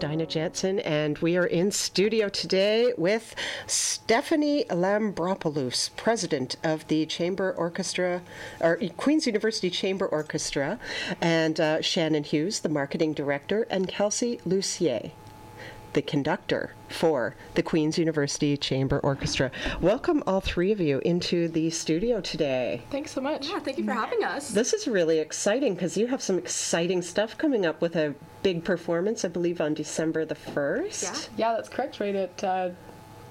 Dinah Jansen, and we are in studio today with Stephanie Lambropoulos, president of the Chamber Orchestra, or Queen's University Chamber Orchestra, and uh, Shannon Hughes, the marketing director, and Kelsey Lucier, the conductor for the Queen's University Chamber Orchestra. Welcome, all three of you, into the studio today. Thanks so much. Yeah, thank you for having us. This is really exciting because you have some exciting stuff coming up with a big performance, I believe, on December the 1st. Yeah. Yeah, that's correct. Right at uh,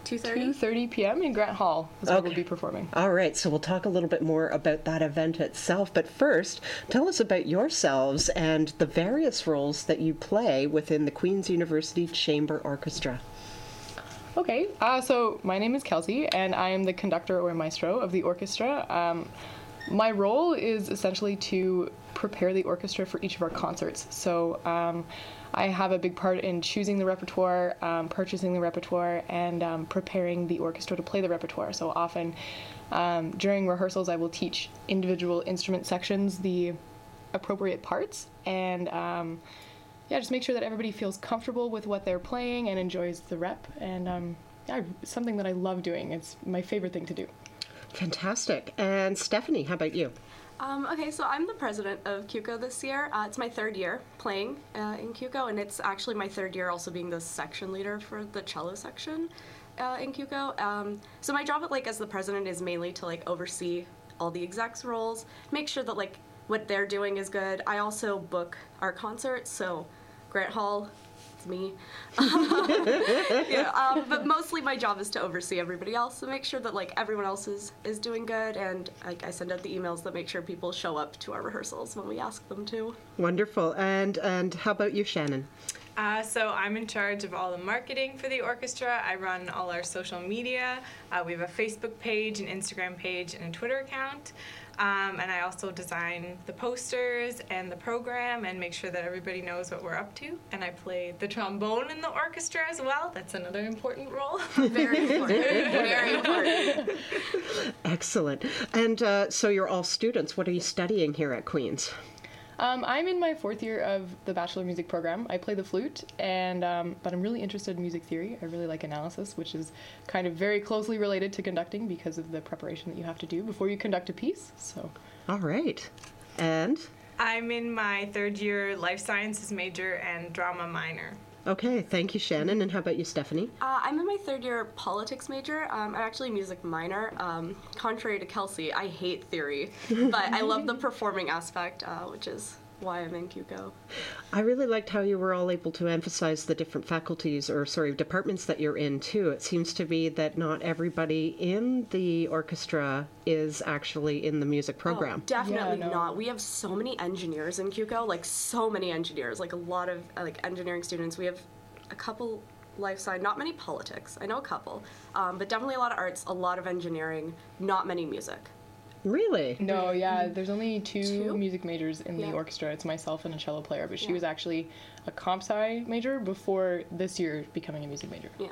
2:30. 2:30 p.m. in Grant Hall is where Okay. we'll be performing. All right, so we'll talk a little bit more about that event itself. But first, tell us about yourselves and the various roles that you play within the Queen's University Chamber Orchestra. Okay, uh, so my name is Kelsey, and I am the conductor or maestro of the orchestra. Um, my role is essentially to prepare the orchestra for each of our concerts. So um, I have a big part in choosing the repertoire, um, purchasing the repertoire, and um, preparing the orchestra to play the repertoire. So often um, during rehearsals, I will teach individual instrument sections the appropriate parts and um, yeah, just make sure that everybody feels comfortable with what they're playing and enjoys the rep. And um, yeah, something that I love doing. It's my favorite thing to do. Fantastic. And Stephanie, how about you? Um, okay, so I'm the president of QCO this year. Uh, it's my third year playing uh, in QCO, and it's actually my third year also being the section leader for the cello section uh, in QCO. Um, so my job, at, like as the president, is mainly to like oversee all the execs roles, make sure that like what they're doing is good. I also book our concerts, so Grant Hall. It's me. yeah, um, but mostly my job is to oversee everybody else and make sure that like everyone else is, is doing good and like I send out the emails that make sure people show up to our rehearsals when we ask them to. Wonderful. And and how about you, Shannon? Uh, so I'm in charge of all the marketing for the orchestra. I run all our social media. Uh, we have a Facebook page, an Instagram page, and a Twitter account. Um, and I also design the posters and the program and make sure that everybody knows what we're up to. And I play the trombone in the orchestra as well. That's another important role. Very important. Very important. Excellent. And uh, so you're all students. What are you studying here at Queen's? Um, I'm in my fourth year of the Bachelor of Music program. I play the flute, and um, but I'm really interested in music theory. I really like analysis, which is kind of very closely related to conducting because of the preparation that you have to do before you conduct a piece. So All right. And I'm in my third year life sciences major and drama minor. Okay, thank you, Shannon. And how about you, Stephanie? Uh, I'm in my third year politics major. Um, I'm actually music minor. Um, contrary to Kelsey, I hate theory, but I love the performing aspect, uh, which is why I'm in QCO. I really liked how you were all able to emphasize the different faculties or, sorry, departments that you're in, too. It seems to be that not everybody in the orchestra is actually in the music program. Oh, definitely Yeah, no. not. We have so many engineers in QCO, like so many engineers, like a lot of like engineering students. We have a couple life science, not many politics. I know a couple, um, but definitely a lot of arts, a lot of engineering, not many music. Really? no, yeah, there's only two, Two? music majors in the orchestra. It's myself and a cello player, but she Yeah. was actually a comp sci major before this year becoming a music major. Yeah.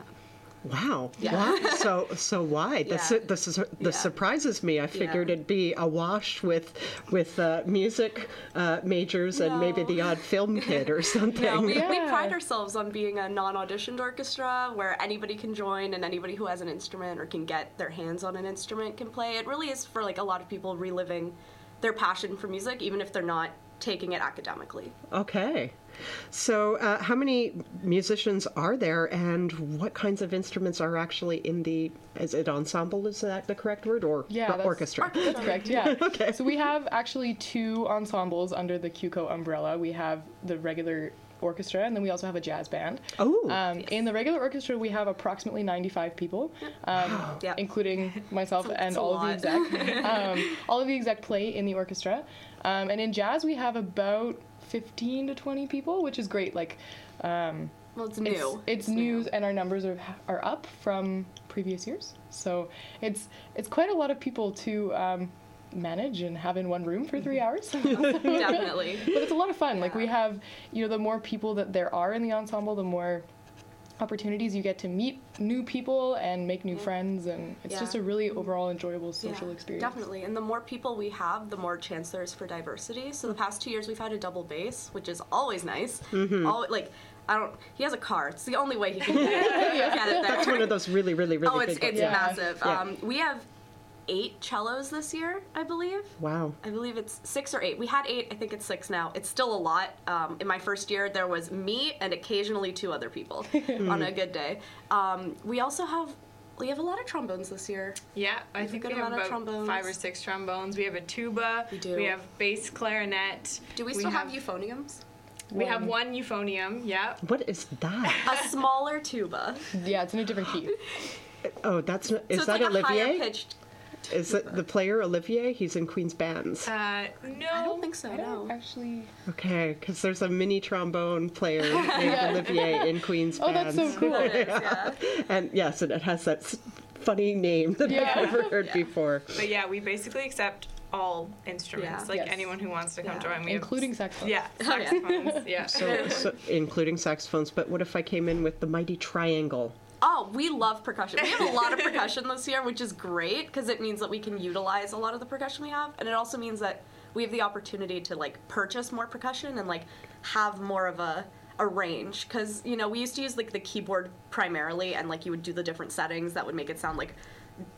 Wow. Yeah. Wow. So so why? This Yeah. this is this Yeah. surprises me. I figured Yeah. it'd be awash with with uh, music uh, majors and maybe the odd film kid or something. No, we, we pride ourselves on being a non-auditioned orchestra where anybody can join and anybody who has an instrument or can get their hands on an instrument can play. It really is for like a lot of people reliving their passion for music, even if they're not taking it academically. Okay. So, uh, how many musicians are there, and what kinds of instruments are actually in the? Is it ensemble? Is that the correct word, or Yeah, that's- orchestra? That's correct, yeah. Okay. So we have actually two ensembles under the QCO umbrella. We have the regular orchestra, and then we also have a jazz band. Oh. Um, In the regular orchestra, we have approximately 95 people, um, Yeah. including myself It's a- and it's a all of the lot. exec. um, all of the exec play in the orchestra. Um, and in jazz, we have about 15 to 20 people, which is great. Like, um, Well, it's it's, new. it's news and our numbers are are up from previous years. So it's it's quite a lot of people to um, manage and have in one room for three hours. Definitely. but it's a lot of fun. Like we have, you know, the more people that there are in the ensemble, the more opportunities you get to meet new people and make new mm. friends, and it's Yeah. just a really overall enjoyable social Yeah, experience. Definitely. And the more people we have, the more chance there is for diversity. So the mm. past two years we've had a double bass, which is always nice. Mm-hmm. Al- like I don't he has a car. It's the only way he can get, get it there. That's one of those really, really, really oh, it's big ones. it's Yeah. massive. Yeah. Um, we have eight cellos this year, I believe. Wow. I believe it's six or eight. We had eight. I think it's six now. It's still a lot. Um, in my first year, there was me and occasionally two other people on a good day. Um, we also have we have a lot of trombones this year. Yeah, I have a think good we have amount of about trombones. five or six trombones. We have a tuba. We do. We have bass clarinet. Do we still have, euphoniums? We have one euphonium. Yeah. What is that? A smaller tuba. Yeah, it's in a different key. Oh, that's not, is so it's that like a higher Olivier? Pitched. Is it the player Olivier? He's in Queen's bands. Uh, no. I don't think so. I don't No. actually. Okay, because there's a mini trombone player named Olivier in Queen's Oh, that's so cool. It is, yeah. And yes, and it has that funny name that Yeah. I've never heard Yeah. before. But yeah, we basically accept all instruments. Yeah. Like Yes. anyone who wants to come Yeah. join. We Including have, saxophone. Yeah, Oh, yeah. saxophones. yeah. So, so, including saxophones. But what if I came in with the mighty triangle? Oh, we love percussion. We have a lot of percussion this year, which is great because it means that we can utilize a lot of the percussion we have, and it also means that we have the opportunity to like purchase more percussion and like have more of a a range because you know we used to use like the keyboard primarily and like you would do the different settings that would make it sound like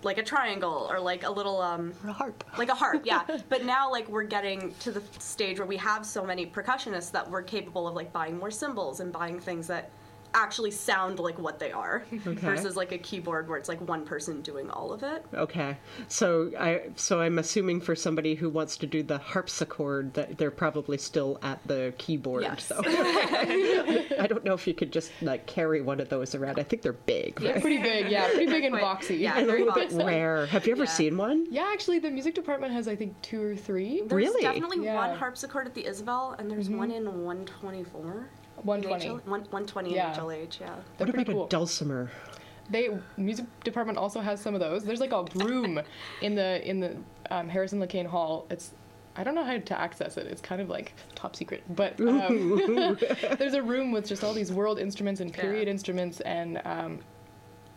like a triangle or like a little um A harp. like a harp yeah but now like we're getting to the stage where we have so many percussionists that we're capable of like buying more cymbals and buying things that actually sound like what they are versus like a keyboard where it's like one person doing all of it Okay, so I so I'm assuming for somebody who wants to do the harpsichord that they're probably still at the keyboard. Yes. So I don't know if you could just like carry one of those around. I think they're big. They're right? pretty big, yeah, pretty big and boxy. yeah. And a very little bit rare. Have you ever Yeah. seen one? Yeah, actually, the music department has I think two or three. there's Really? definitely Yeah. one harpsichord at the isabel and there's one mm-hmm. in 124 One in twenty. HL one, 120 Yeah. in HLH yeah They're what pretty about cool. a dulcimer? They music department also has some of those. There's like a room in the in the um, Harrison LeCaine Hall. It's I don't know how to access it. It's kind of like top secret, but um, there's a room with just all these world instruments and period Yeah. instruments, and um,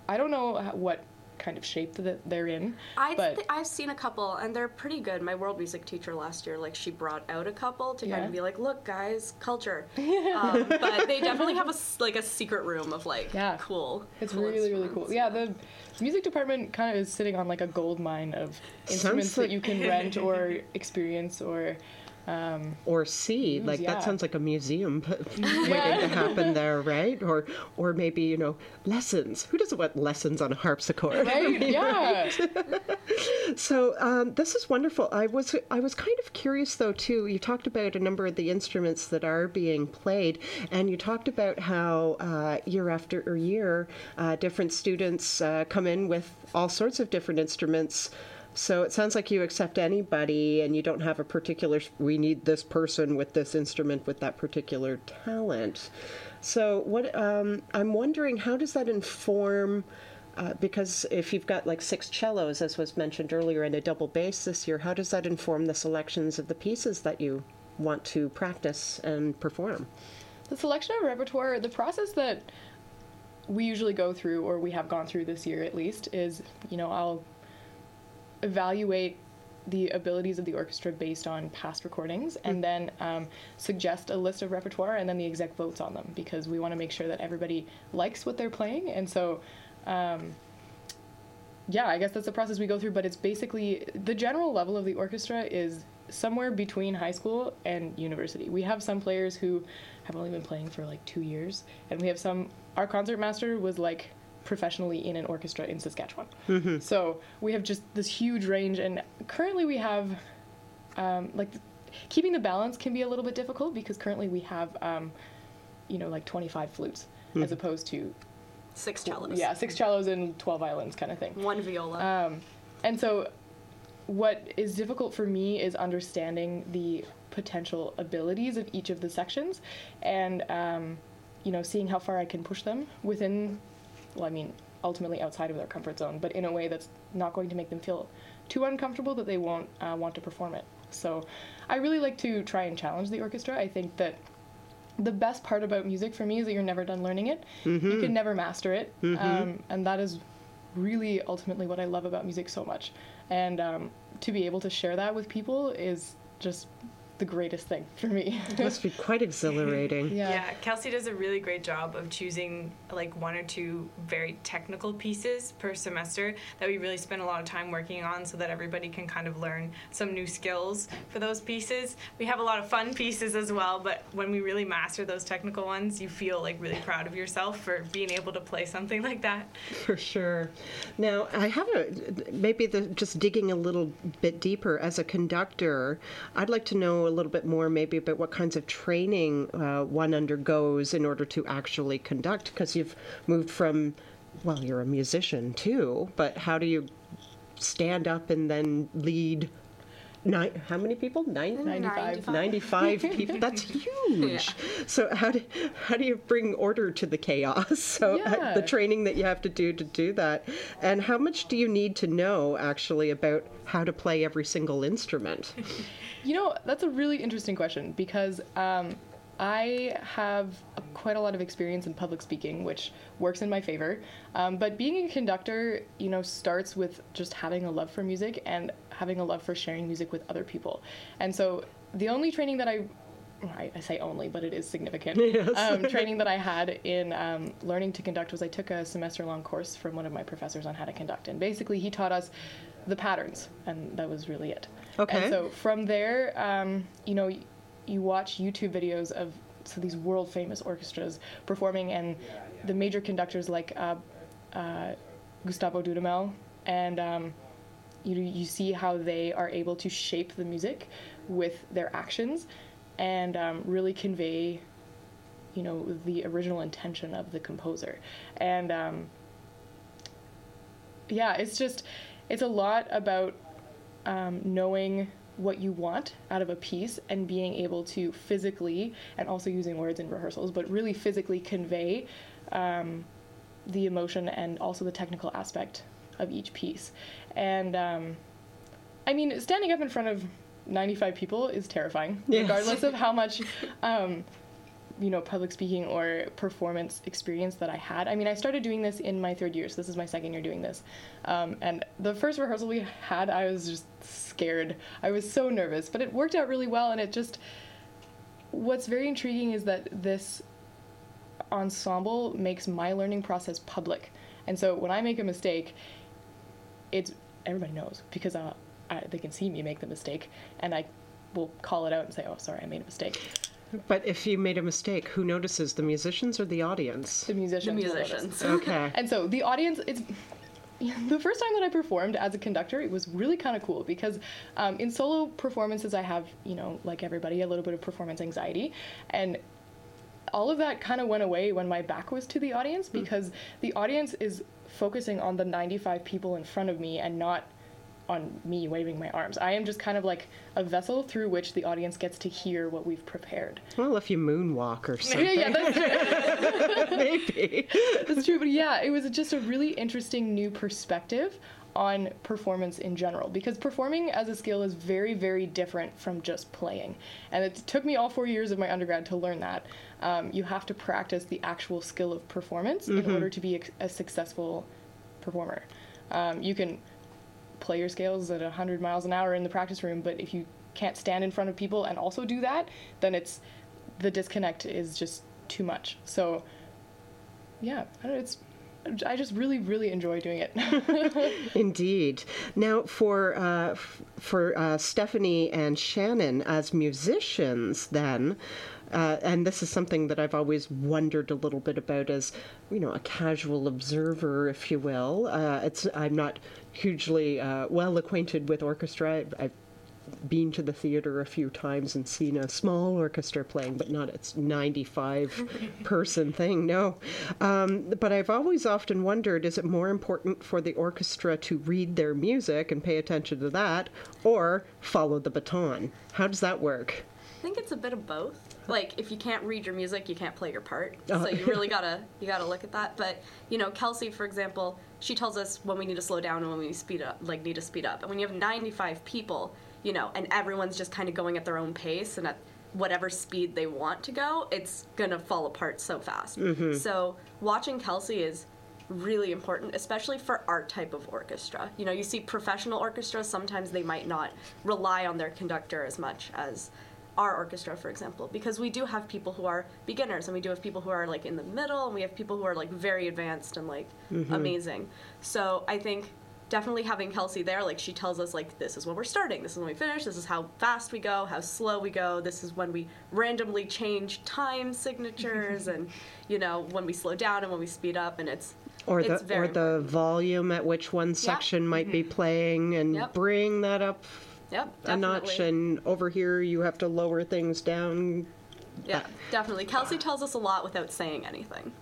I don't know what kind of shape that they're in. I but th- I've seen a couple and they're pretty good. My world music teacher last year, like she brought out a couple to kind of be like, "Look, guys, culture." Um, but they definitely have a s- like a secret room of like Yeah. cool. it's cool really really cool. Yeah, the music department kind of is sitting on like a gold mine of instruments like- that you can rent or experience or. Or see, like yeah. that sounds like a museum waiting to happen there, right? Or, or maybe you know, lessons. Who doesn't want lessons on a harpsichord? Right? Yeah. So um, this is wonderful. I was I was kind of curious though too. You talked about a number of the instruments that are being played, and you talked about how uh, year after year, uh, different students uh, come in with all sorts of different instruments. So it sounds like you accept anybody, and you don't have a particular. We need this person with this instrument with that particular talent. So what um, I'm wondering, how does that inform? Uh, because if you've got like six cellos, as was mentioned earlier, and a double bass this year, how does that inform the selections of the pieces that you want to practice and perform? The selection of repertoire, the process that we usually go through, or we have gone through this year at least, is you know, I'll evaluate the abilities of the orchestra based on past recordings and then um, suggest a list of repertoire and then the exec votes on them because we want to make sure that everybody likes what they're playing and so um, yeah i guess that's the process we go through but it's basically the general level of the orchestra is somewhere between high school and university. We have some players who have only been playing for like two years and we have some our concert master was like professionally in an orchestra in saskatchewan so we have just this huge range and currently we have um, like keeping the balance can be a little bit difficult because currently we have um, you know like 25 flutes as opposed to Six cellos. yeah six cellos and 12 violins kind of thing One viola. um, and so, what is difficult for me is understanding the potential abilities of each of the sections, and um, you know, seeing how far I can push them within, well, I mean, ultimately outside of their comfort zone, but in a way that's not going to make them feel too uncomfortable that they won't uh, want to perform it. So I really like to try and challenge the orchestra. I think that the best part about music for me is that you're never done learning it. Mm-hmm. You can never master it. Um, and that is really ultimately what I love about music so much. And um, to be able to share that with people is just the greatest thing for me. It must be quite exhilarating. yeah. Yeah, Kelsey does a really great job of choosing like one or two very technical pieces per semester that we really spend a lot of time working on so that everybody can kind of learn some new skills for those pieces. We have a lot of fun pieces as well, but when we really master those technical ones, you feel like really proud of yourself for being able to play something like that. For sure. Now, I have a maybe the, just digging a little bit deeper as a conductor. I'd like to know a little bit more, maybe about what kinds of training uh, one undergoes in order to actually conduct, because you've moved from, well, you're a musician too, but how do you stand up and then lead? Nine, how many people? Nine, 95. 95 people? That's huge. So how do how do you bring order to the chaos? So uh, Yeah. the training that you have to do to do that. And how much do you need to know actually about how to play every single instrument? You know, that's a really interesting question because um, I have a, quite a lot of experience in public speaking, which works in my favor. Um, but being a conductor, you know, starts with just having a love for music and having a love for sharing music with other people. And so the only training that I I, say only, but it is significant. Yes. Um, training that I had in um, learning to conduct was I took a semester long course from one of my professors on how to conduct. And basically, he taught us the patterns, and that was really it. Okay. And so from there, um, you know, you watch YouTube videos of so these world famous orchestras performing, and the major conductors like uh, uh, Gustavo Dudamel, and um, you you see how they are able to shape the music with their actions, and um, really convey, you know, the original intention of the composer, and um, yeah, it's just it's a lot about um, knowing what you want out of a piece and being able to physically and also using words in rehearsals but really physically convey um, the emotion and also the technical aspect of each piece and um, i mean standing up in front of 95 people is terrifying Yes. regardless of how much um, you know public speaking or performance experience that I had. I mean, I started doing this in my third year, so this is my second year doing this. Um, and the first rehearsal we had, I was just scared. I was so nervous, but it worked out really well. And it just what's very intriguing is that this ensemble makes my learning process public. And so when I make a mistake, it's everybody knows because uh, I, they can see me make the mistake, and I will call it out and say, "Oh, sorry, I made a mistake." But if you made a mistake who notices the musicians or the audience The musicians. The will musicians. okay And so the audience, it's the first time that I performed as a conductor, it was really kind of cool because um, in solo performances, I have, you know, like everybody, a little bit of performance anxiety. And all of that kind of went away when my back was to the audience because the audience is focusing on the 95 people in front of me and not on me waving my arms. I am just kind of like a vessel through which the audience gets to hear what we've prepared. well if you moonwalk or something yeah, that's true. maybe That's true, but yeah, it was just a really interesting new perspective on performance in general because performing as a skill is very, very different from just playing. And it took me all four years of my undergrad to learn that. Um, you have to practice the actual skill of performance in order to be a, a successful performer. Um, you can play your scales at 100 miles an hour in the practice room, but if you can't stand in front of people and also do that, then it's the disconnect is just too much. So, yeah, it's I just really really enjoy doing it. Indeed. Now, for uh, for uh, Stephanie and Shannon as musicians, then, uh, and this is something that I've always wondered a little bit about as, you know, a casual observer, if you will. Uh, it's I'm not hugely uh, well acquainted with orchestra. I've, I've been to the theater a few times and seen a small orchestra playing, but not its 95 person thing, no. Um, but I've always often wondered is it more important for the orchestra to read their music and pay attention to that, or follow the baton? How does that work? I think it's a bit of both. Like if you can't read your music, you can't play your part. So uh-huh. you really gotta you gotta look at that. But you know, Kelsey, for example, she tells us when we need to slow down and when we speed up, like need to speed up. And when you have 95 people, you know, and everyone's just kind of going at their own pace and at whatever speed they want to go, it's gonna fall apart so fast. Mm-hmm. So watching Kelsey is really important, especially for our type of orchestra. You know, you see professional orchestras, sometimes they might not rely on their conductor as much as our orchestra, for example, because we do have people who are beginners and we do have people who are like in the middle and we have people who are like very advanced and like mm-hmm. amazing. So I think definitely having Kelsey there, like she tells us like this is when we're starting, this is when we finish, this is how fast we go, how slow we go, this is when we randomly change time signatures and you know, when we slow down and when we speed up and it's Or the it's very or the volume at which one section might be mm-hmm. playing, and Yep. bring that up Yep, a notch. definitely. And over here, you have to lower things down. Yeah, definitely. Kelsey tells us a lot without saying anything.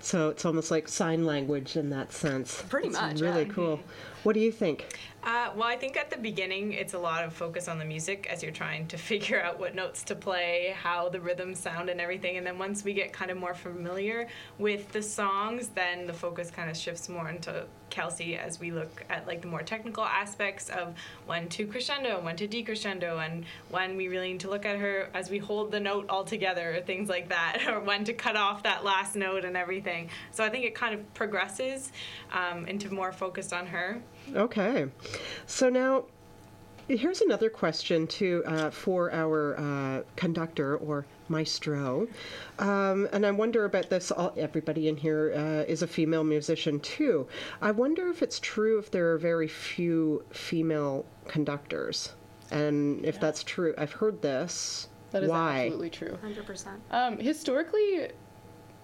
So it's almost like sign language in that sense. Pretty It's much, Really yeah. cool. What do you think? Uh, well, I think at the beginning it's a lot of focus on the music as you're trying to figure out what notes to play, how the rhythms sound, and everything. And then once we get kind of more familiar with the songs, then the focus kind of shifts more into Kelsey as we look at like the more technical aspects of when to crescendo, and when to decrescendo, and when we really need to look at her as we hold the note all together, or things like that, or when to cut off that last note and everything. So I think it kind of progresses um, into more focused on her. Okay. So now, here's another question too uh, for our uh, conductor or maestro, um, and I wonder about this. All, everybody in here uh, is a female musician too. I wonder if it's true if there are very few female conductors, and if that's true. I've heard this. That is Why? absolutely true. 100%. Um, historically,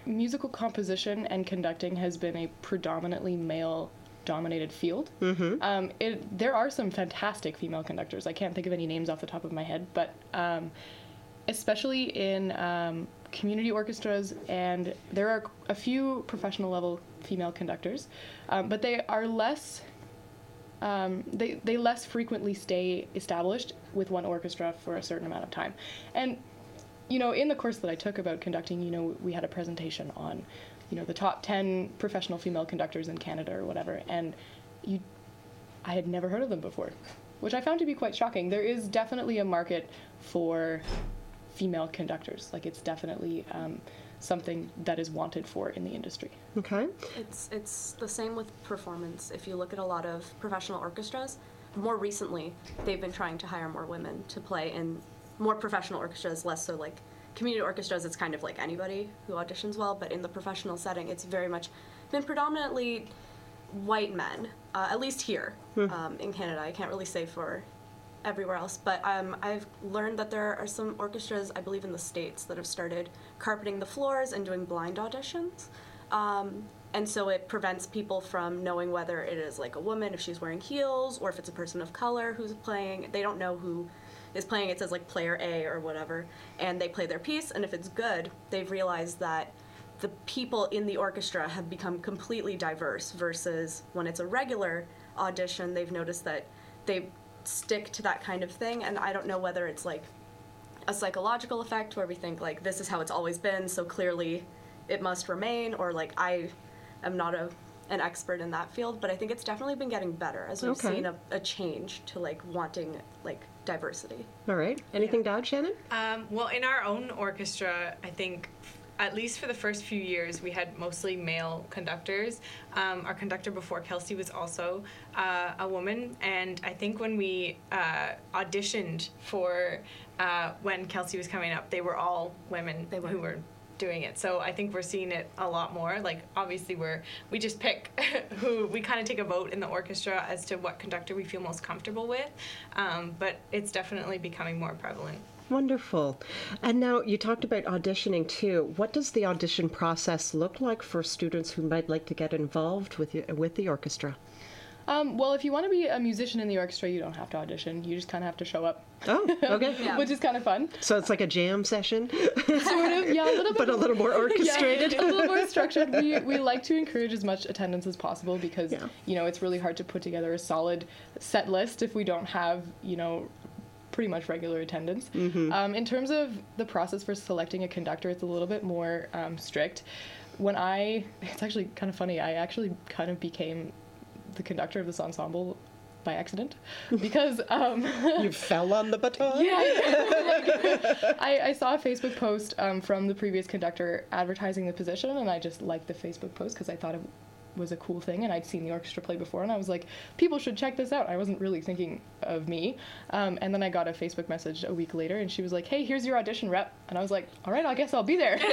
musical composition and conducting has been a predominantly male dominated field. Mm-hmm. Um, it, there are some fantastic female conductors. I can't think of any names off the top of my head, but um, especially in um, community orchestras, and there are a few professional level female conductors, um, but they are less. Um, they, they less frequently stay established with one orchestra for a certain amount of time. And you know, in the course that I took about conducting, you know, we had a presentation on, you know, the top 10 professional female conductors in Canada or whatever, and you, I had never heard of them before, which I found to be quite shocking. There is definitely a market for female conductors. Like, it's definitely um, something that is wanted for in the industry. Okay. It's it's the same with performance. If you look at a lot of professional orchestras, more recently they've been trying to hire more women to play in more professional orchestras, less so like community orchestras. It's kind of like anybody who auditions well, but in the professional setting, it's very much been predominantly white men, uh, at least here um, in Canada. I can't really say for everywhere else, but um, I've learned that there are some orchestras, I believe in the States, that have started carpeting the floors and doing blind auditions. Um, and so it prevents people from knowing whether it is like a woman if she's wearing heels or if it's a person of color who's playing. They don't know who is playing. It says like player A or whatever, and they play their piece. And if it's good, they've realized that the people in the orchestra have become completely diverse versus when it's a regular audition, they've noticed that they stick to that kind of thing. And I don't know whether it's like a psychological effect where we think like this is how it's always been, so clearly it must remain, or like I am not a an expert in that field, but I think it's definitely been getting better as we've Okay. seen a, a change to like wanting like diversity. All right. Anything to add, Shannon? Um, well, in our own orchestra, I think, at least for the first few years, we had mostly male conductors. Um, our conductor before Kelsey was also uh, a woman, and I think when we uh, auditioned for uh, when Kelsey was coming up, they were all women They were. who were doing it. So I think we're seeing it a lot more. Like obviously we're we just pick who we kind of take a vote in the orchestra as to what conductor we feel most comfortable with. Um, but it's definitely becoming more prevalent. Wonderful. And now you talked about auditioning too. What does the audition process look like for students who might like to get involved with with the orchestra? Um, well, if you want to be a musician in the orchestra, you don't have to audition. You just kind of have to show up, Oh, okay. Yeah. which is kind of fun. So it's like a jam session, Sort of, yeah, a little bit. but a little more orchestrated. Yeah, a little more structured. We, we like to encourage as much attendance as possible because Yeah. you know it's really hard to put together a solid set list if we don't have you know pretty much regular attendance. Um, in terms of the process for selecting a conductor, it's a little bit more um, strict. When I, it's actually kind of funny, I actually kind of became the conductor of this ensemble by accident because um, You fell on the baton? yeah, like, I, I saw a Facebook post um, from the previous conductor advertising the position, and I just liked the Facebook post because I thought it was a cool thing, and I'd seen the orchestra play before, and I was like, people should check this out. I wasn't really thinking of me, um, and then I got a Facebook message a week later, and she was like, "Hey, here's your audition rep," and I was like, "All right, I guess I'll be there."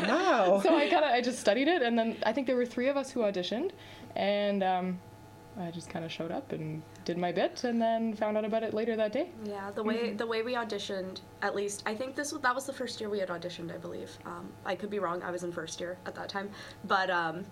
Wow. so I kind of I just studied it, and then I think there were three of us who auditioned, and um, I just kind of showed up and did my bit, and then found out about it later that day. Yeah, the way the way we auditioned, at least I think this was, that was the first year we had auditioned. I believe. Um, I could be wrong. I was in first year at that time, but um,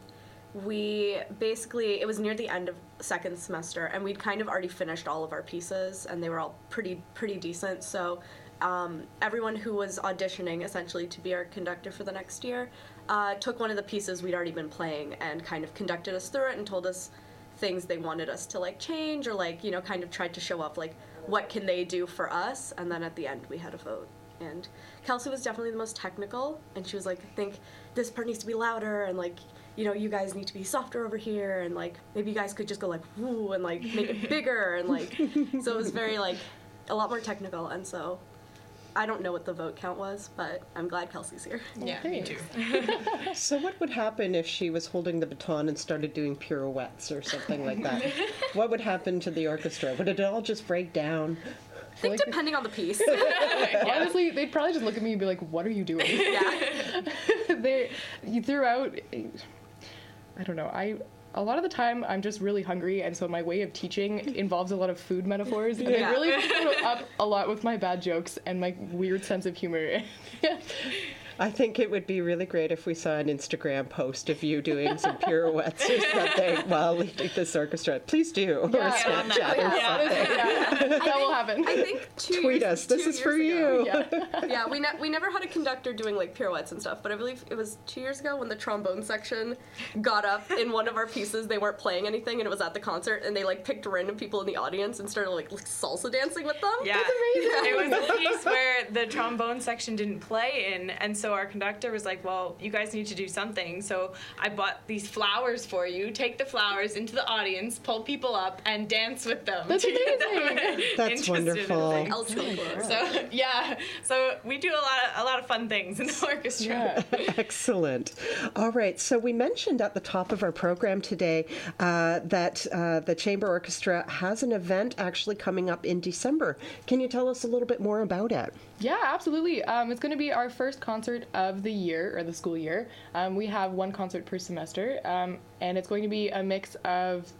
we basically it was near the end of second semester, and we'd kind of already finished all of our pieces, and they were all pretty pretty decent. So. Um, everyone who was auditioning essentially to be our conductor for the next year uh, took one of the pieces we'd already been playing and kind of conducted us through it and told us things they wanted us to like change or like you know kind of tried to show up like what can they do for us and then at the end we had a vote. And kelsey was definitely the most technical and she was like i think this part needs to be louder and like you know you guys need to be softer over here and like maybe you guys could just go like woo and like make it bigger and like so it was very like a lot more technical and so i don't know what the vote count was but i'm glad kelsey's here Yeah, me too. So, what would happen if she was holding the baton and started doing pirouettes or something like that? what would happen to the orchestra? Would it all just break down? i think like- depending on the piece Honestly, they'd probably just look at me and be like, "What are you doing?" yeah they you throughout i don't know i a lot of the time i'm just really hungry and so my way of teaching involves a lot of food metaphors and Yeah. i really up a lot with my bad jokes and my weird sense of humor I think it would be really great if we saw an Instagram post of you doing some pirouettes or something while leading this orchestra. Please do. Or Yeah. Snapchat or Yeah. something. yeah, that will happen i think two Tweet years, us. This two is for years ago- you. yeah yeah, we ne- we never had a conductor doing like pirouettes and stuff, but I believe it was two years ago when the trombone section got up in one of our pieces. They weren't playing anything, and it was at the concert, and they like picked random people in the audience and started like, like salsa dancing with them. Yeah, That's amazing. it was a piece where the trombone section didn't play in, and so our conductor was like, "Well, you guys need to do something." So I bought these flowers for you. Take the flowers into the audience, pull people up, and dance with them. That's to get them amazing. That's interested in wonderful. things. So yeah, so we do a lot of a lot of fun things in the orchestra. yeah Excellent. All right. So we mentioned at the top of our program today uh, that uh, the Chamber Orchestra has an event actually coming up in December. Can you tell us a little bit more about it? Yeah, absolutely. Um, it's going to be our first concert of the year or the school year. Um, we have one concert per semester, um, and it's going to be a mix of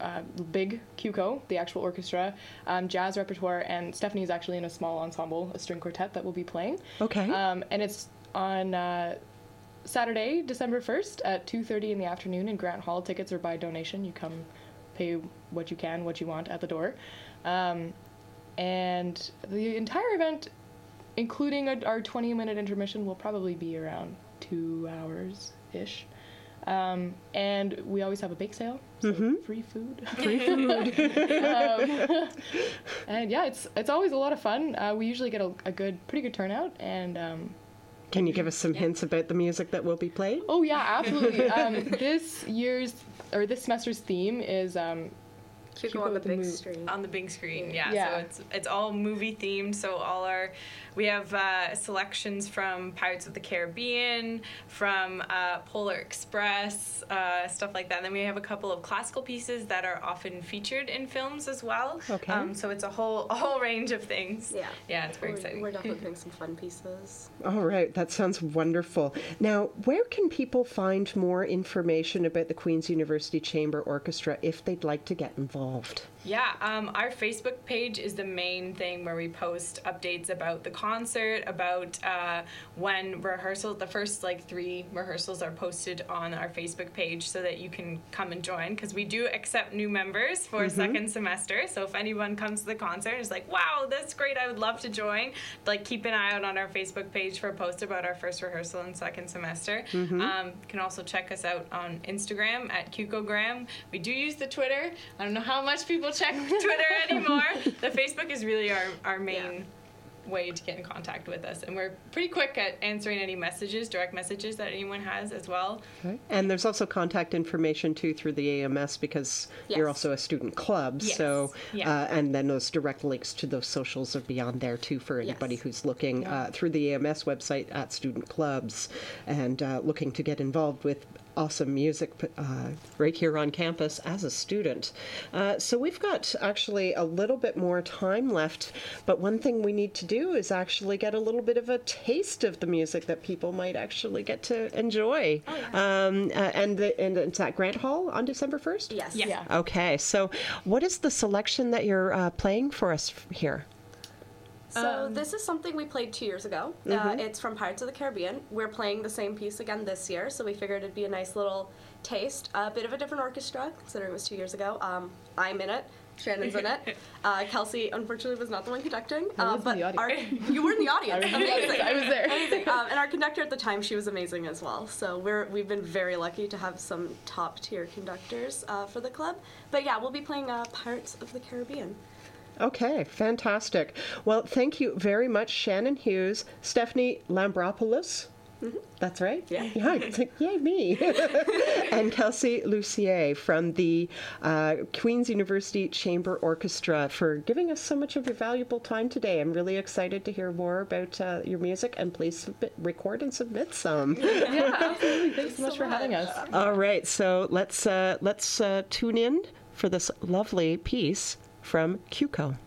uh, big QCO, the actual orchestra, um, jazz repertoire, and Stephanie's actually in a small ensemble, a string quartet that will be playing. Okay. Um, and it's on uh, Saturday, December 1st at 2.30 in the afternoon in Grant Hall. Tickets are by donation. You come pay what you can, what you want at the door. Um, and the entire event, including a, our 20 minute intermission, will probably be around two hours ish. Um, and we always have a bake sale, so free food. Free food. um, and yeah, it's it's always a lot of fun. Uh, we usually get a, a good, pretty good turnout, and um, Can you give us some hints about the music that will be played? Oh yeah, absolutely. um, this year's or this semester's theme is um, Cuckoo on the the big move. screen. on the big screen. Yeah, Yeah. so it's it's all movie themed. So all our we have uh, selections from Pirates of the Caribbean, from uh, Polar Express, uh, stuff like that. And then we have a couple of classical pieces that are often featured in films as well. Okay. Um, so it's a whole a whole range of things. Yeah. Yeah, it's very we're, exciting. We're definitely putting some fun pieces. All right, that sounds wonderful. Now, where can people find more information about the Queen's University Chamber Orchestra if they'd like to get involved? Yeah, um, our Facebook page is the main thing where we post updates about the concert, about uh, when rehearsal. The first like three rehearsals are posted on our Facebook page so that you can come and join because we do accept new members for second semester. So if anyone comes to the concert and is like, "Wow, that's great! I would love to join," like keep an eye out on our Facebook page for a post about our first rehearsal in second semester. Um, you can also check us out on Instagram at Cucogram. We do use the Twitter. I don't know how how much people check Twitter anymore. The Facebook is really our, our main way to get in contact with us. And we're pretty quick at answering any messages, direct messages that anyone has as well. Okay. And there's also contact information too through the AMS because you're also a student club. Yes. So, Yeah. uh, and then those direct links to those socials are beyond there too for anybody Yes. who's looking uh, through the AMS website at student clubs and uh, looking to get involved with awesome music uh, right here on campus as a student. Uh, so we've got actually a little bit more time left, but one thing we need to do is actually get a little bit of a taste of the music that people might actually get to enjoy. um, uh, and, the, and it's at Grant Hall on December 1st? Yes. Yeah. Okay, so what is the selection that you're uh, playing for us here? So this is something we played two years ago. Uh, it's from Pirates of the Caribbean. We're playing the same piece again this year, so we figured it'd be a nice little taste. A bit of a different orchestra, considering it was two years ago. Um, I'm in it. Shannon's in it. Uh, Kelsey, unfortunately, was not the one conducting. I uh, but the audience. Our, you were in the audience. I was- amazing. I was there. Amazing. Um, and our conductor at the time, she was amazing as well. So we're we've been very lucky to have some top tier conductors uh, for the club. But yeah, we'll be playing uh, Pirates of the Caribbean. Okay, fantastic. Well, thank you very much, Shannon Hughes, Stephanie Lambropoulos. That's right. Yeah. Yeah. it's like, Yay, me. and Kelsey Lucier from the uh, Queen's University Chamber Orchestra for giving us so much of your valuable time today. I'm really excited to hear more about uh, your music, and please submit, record and submit some. Yeah, absolutely. Thanks so much for having us. All right, so let's uh, let's uh, tune in for this lovely piece from QCO.